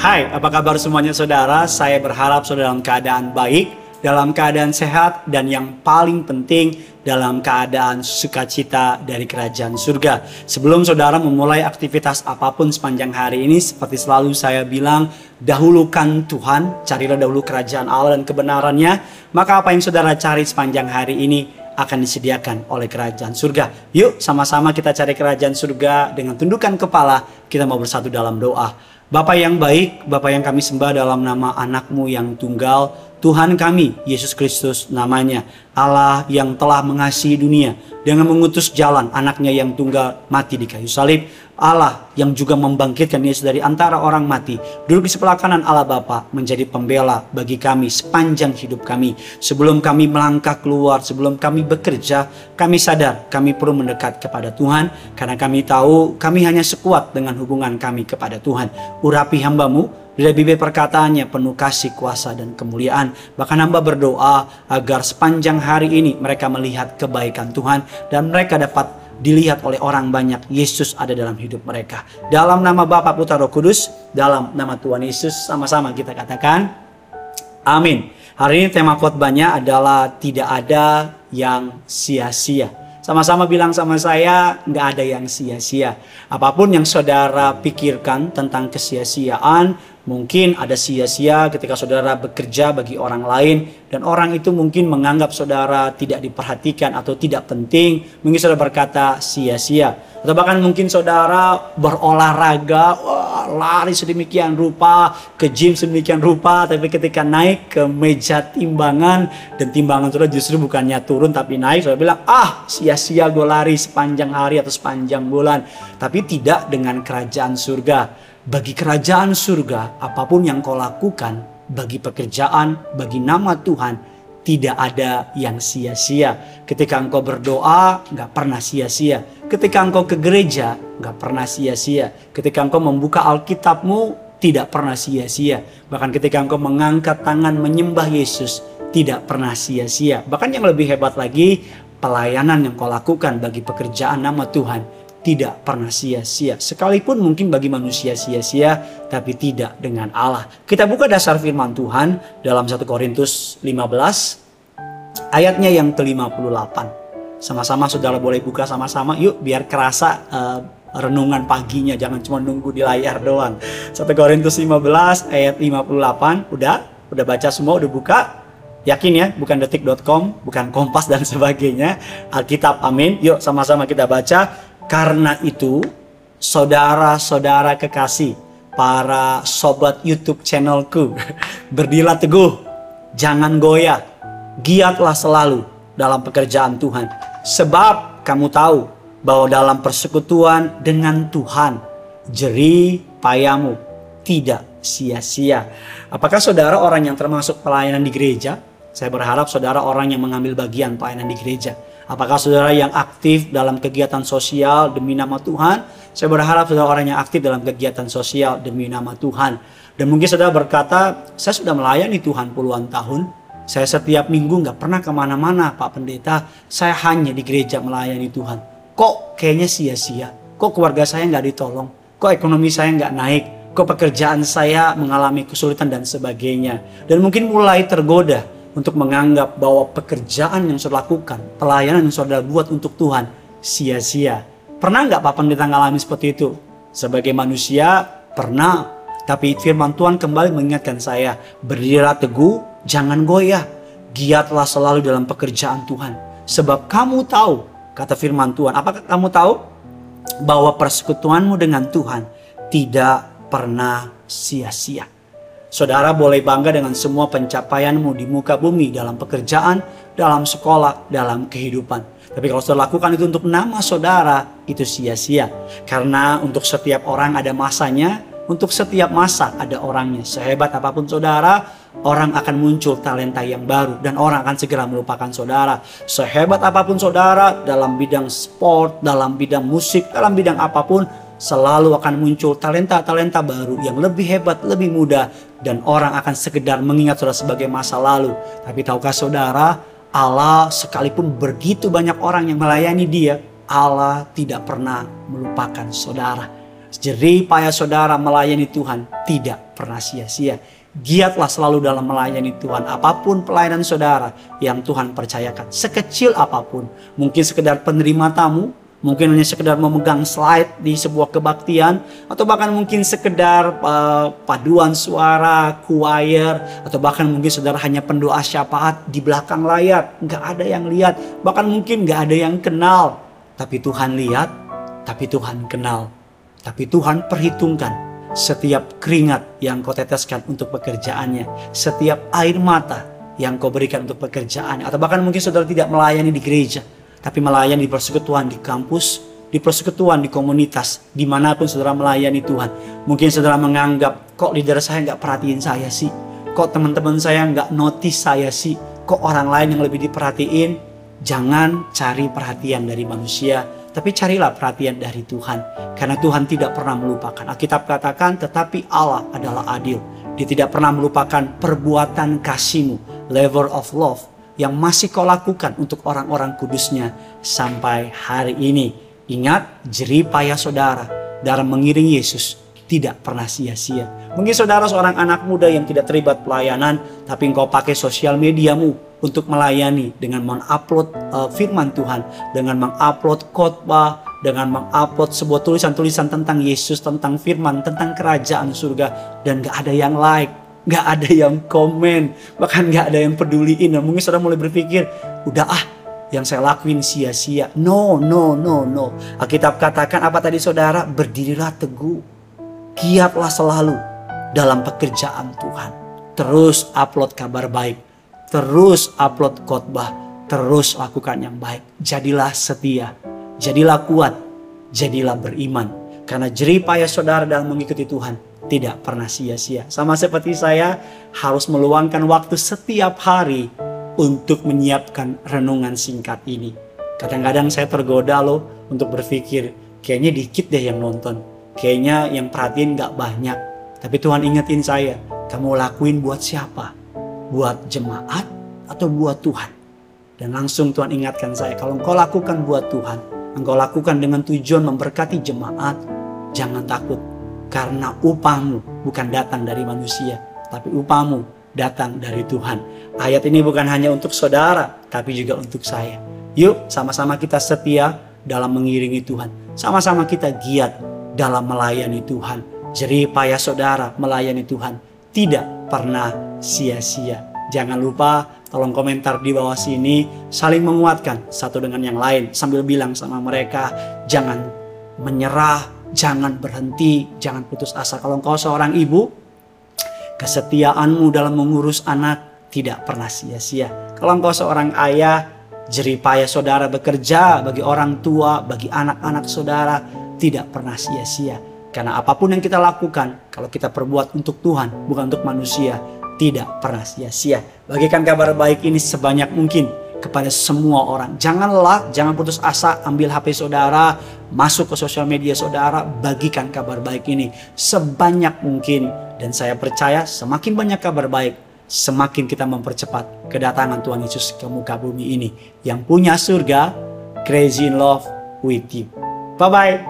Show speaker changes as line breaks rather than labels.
Hai, apa kabar semuanya saudara? Saya berharap saudara dalam keadaan baik, dalam keadaan sehat, dan yang paling penting dalam keadaan sukacita dari kerajaan surga. Sebelum saudara memulai aktivitas apa pun sepanjang hari ini, seperti selalu saya bilang, dahulukan Tuhan, carilah dahulu kerajaan Allah dan kebenarannya, maka apa yang saudara cari sepanjang hari ini akan disediakan oleh kerajaan surga. Yuk sama-sama kita cari kerajaan surga dengan tundukan kepala, kita mau bersatu dalam doa. Bapa yang baik, Bapa yang kami sembah dalam nama anakmu yang tunggal, Tuhan kami, Yesus Kristus namanya, Allah yang telah mengasihi dunia dengan mengutus jalan anaknya yang tunggal mati di kayu salib, Allah yang juga membangkitkan Yesus dari antara orang mati, duduk di sebelah kanan Allah Bapa menjadi pembela bagi kami sepanjang hidup kami. Sebelum kami melangkah keluar, sebelum kami bekerja, kami sadar kami perlu mendekat kepada Tuhan karena kami tahu kami hanya sekuat dengan hubungan kami kepada Tuhan. Urapi hambamu dari bibir perkataannya penuh kasih, kuasa, dan kemuliaan. Bahkan hamba berdoa agar sepanjang hari ini mereka melihat kebaikan Tuhan dan mereka dapat dilihat oleh orang banyak Yesus ada dalam hidup mereka. Dalam nama Bapa Putra Roh Kudus, dalam nama Tuhan Yesus sama-sama kita katakan amin. Hari ini tema khotbahnya adalah tidak ada yang sia-sia. Sama-sama bilang sama saya, nggak ada yang sia-sia. Apa pun yang saudara pikirkan tentang kesia-siaan, Mungkin ada sia-sia ketika saudara bekerja bagi orang lain dan orang itu mungkin menganggap saudara tidak diperhatikan atau tidak penting. Mungkin saudara berkata sia-sia. Atau bahkan mungkin saudara berolahraga, wah, lari sedemikian rupa, ke gym sedemikian rupa, tapi ketika naik ke meja timbangan dan timbangan saudara justru bukannya turun tapi naik, saudara bilang, ah sia-sia gue lari sepanjang hari atau sepanjang bulan. Tapi tidak dengan kerajaan surga bagi kerajaan surga, apa pun yang kau lakukan, bagi pekerjaan, bagi nama Tuhan, tidak ada yang sia-sia. Ketika engkau berdoa, nggak pernah sia-sia. Ketika engkau ke gereja, nggak pernah sia-sia. Ketika engkau membuka Alkitabmu, tidak pernah sia-sia. Bahkan ketika engkau mengangkat tangan menyembah Yesus, tidak pernah sia-sia. Bahkan yang lebih hebat lagi, pelayanan yang kau lakukan bagi pekerjaan nama Tuhan tidak pernah sia-sia. Sekalipun mungkin bagi manusia sia-sia, tapi tidak dengan Allah. Kita buka dasar firman Tuhan dalam 1 Korintus 15, ayatnya yang ke-58. Sama-sama saudara boleh buka sama-sama, yuk biar kerasa uh, renungan paginya, jangan cuma nunggu di layar doang. 1 Korintus 15 ayat 58, udah? Udah baca semua, udah buka? Yakin ya, bukan detik.com, bukan kompas dan sebagainya. Alkitab, amin. Yuk sama-sama kita baca karena itu, saudara-saudara kekasih, para sobat YouTube channelku, berdirilah teguh, jangan goyah, giatlah selalu dalam pekerjaan Tuhan. Sebab kamu tahu bahwa dalam persekutuan dengan Tuhan, jerih payamu tidak sia-sia. Apakah saudara orang yang termasuk pelayanan di gereja? Saya berharap saudara orang yang mengambil bagian pelayanan di gereja. Apakah saudara yang aktif dalam kegiatan sosial demi nama Tuhan? Saya berharap saudara orang yang aktif dalam kegiatan sosial demi nama Tuhan. Dan mungkin saudara berkata, saya sudah melayani Tuhan puluhan tahun. Saya setiap minggu nggak pernah ke mana-mana Pak Pendeta. Saya hanya di gereja melayani Tuhan. Kok kayaknya sia-sia? Kok keluarga saya nggak ditolong? Kok ekonomi saya nggak naik? Kok pekerjaan saya mengalami kesulitan dan sebagainya? Dan mungkin mulai tergoda untuk menganggap bahwa pekerjaan yang saudara lakukan, pelayanan yang saudara buat untuk Tuhan sia-sia. Pernah nggak Pak Pendeta ngalami seperti itu? Sebagai manusia, pernah. Tapi firman Tuhan kembali mengingatkan saya, berdirilah teguh, jangan goyah. Giatlah selalu dalam pekerjaan Tuhan. Sebab kamu tahu, kata firman Tuhan, apakah kamu tahu? Bahwa persekutuanmu dengan Tuhan tidak pernah sia-sia. Saudara boleh bangga dengan semua pencapaianmu di muka bumi dalam pekerjaan, dalam sekolah, dalam kehidupan. Tapi kalau saudara lakukan itu untuk nama saudara, itu sia-sia. Karena untuk setiap orang ada masanya, untuk setiap masa ada orangnya. Sehebat apa pun saudara, orang akan muncul talenta yang baru dan orang akan segera melupakan saudara. Sehebat apa pun saudara dalam bidang sport, dalam bidang musik, dalam bidang apa pun, selalu akan muncul talenta-talenta baru yang lebih hebat, lebih mudah dan orang akan sekedar mengingat saudara sebagai masa lalu. Tapi tahukah saudara, Allah sekalipun begitu banyak orang yang melayani dia, Allah tidak pernah melupakan saudara. jerih payah saudara melayani Tuhan tidak pernah sia-sia. Giatlah selalu dalam melayani Tuhan. Apa pun pelayanan saudara yang Tuhan percayakan. Sekecil apa pun. Mungkin sekedar penerima tamu. Mungkin hanya sekedar memegang slide di sebuah kebaktian. Atau bahkan mungkin sekedar uh, paduan suara, choir. Atau bahkan mungkin saudara hanya pendoa syafaat di belakang layar. Nggak ada yang lihat. Bahkan mungkin nggak ada yang kenal. Tapi Tuhan lihat. Tapi Tuhan kenal. Tapi Tuhan perhitungkan setiap keringat yang kau teteskan untuk pekerjaannya, setiap air mata yang kau berikan untuk pekerjaannya, atau bahkan mungkin saudara tidak melayani di gereja, tapi melayani di persekutuan di kampus, di persekutuan di komunitas, di mana pun saudara melayani Tuhan. Mungkin saudara menganggap, kok leader saya nggak perhatiin saya sih, kok teman-teman saya nggak notice saya sih, kok orang lain yang lebih diperhatiin. Jangan cari perhatian dari manusia, tapi carilah perhatian dari Tuhan. Karena Tuhan tidak pernah melupakan. Alkitab katakan tetapi Allah adalah adil. Dia tidak pernah melupakan perbuatan kasihmu. Level of love yang masih kau lakukan untuk orang-orang kudusnya sampai hari ini. Ingat jerih payah saudara dalam mengiring Yesus tidak pernah sia-sia. Mungkin saudara seorang anak muda yang tidak terlibat pelayanan, tapi engkau pakai sosial mediamu untuk melayani dengan mengupload uh, firman Tuhan, dengan mengupload khotbah, dengan mengupload sebuah tulisan-tulisan tentang Yesus, tentang firman, tentang kerajaan surga dan gak ada yang like, gak ada yang komen, bahkan gak ada yang peduliin. Dan mungkin saudara mulai berpikir, udah ah yang saya lakuin sia-sia. No, no, no, no. Alkitab katakan apa tadi saudara? Berdirilah teguh. Giatlah selalu dalam pekerjaan Tuhan. Terus upload kabar baik terus upload khotbah, terus lakukan yang baik. Jadilah setia, jadilah kuat, jadilah beriman. Karena jerih payah saudara dalam mengikuti Tuhan tidak pernah sia-sia. Sama seperti saya harus meluangkan waktu setiap hari untuk menyiapkan renungan singkat ini. Kadang-kadang saya tergoda loh untuk berpikir kayaknya dikit deh yang nonton. Kayaknya yang perhatiin gak banyak. Tapi Tuhan ingetin saya, kamu lakuin buat siapa? buat jemaat atau buat Tuhan. Dan langsung Tuhan ingatkan saya, kalau engkau lakukan buat Tuhan, engkau lakukan dengan tujuan memberkati jemaat, jangan takut. Karena upahmu bukan datang dari manusia, tapi upahmu datang dari Tuhan. Ayat ini bukan hanya untuk saudara, tapi juga untuk saya. Yuk sama-sama kita setia dalam mengiringi Tuhan. Sama-sama kita giat dalam melayani Tuhan. Jerih payah saudara melayani Tuhan tidak pernah sia-sia. Jangan lupa tolong komentar di bawah sini saling menguatkan satu dengan yang lain sambil bilang sama mereka jangan menyerah, jangan berhenti, jangan putus asa. Kalau engkau seorang ibu, kesetiaanmu dalam mengurus anak tidak pernah sia-sia. Kalau engkau seorang ayah, jeripaya saudara bekerja bagi orang tua, bagi anak-anak saudara tidak pernah sia-sia. Karena apa pun yang kita lakukan, kalau kita perbuat untuk Tuhan, bukan untuk manusia, tidak pernah sia-sia. Bagikan kabar baik ini sebanyak mungkin kepada semua orang. Janganlah, jangan putus asa, ambil HP saudara, masuk ke sosial media saudara, bagikan kabar baik ini sebanyak mungkin. Dan saya percaya semakin banyak kabar baik, semakin kita mempercepat kedatangan Tuhan Yesus ke muka bumi ini. Yang punya surga, crazy in love with you. Bye-bye.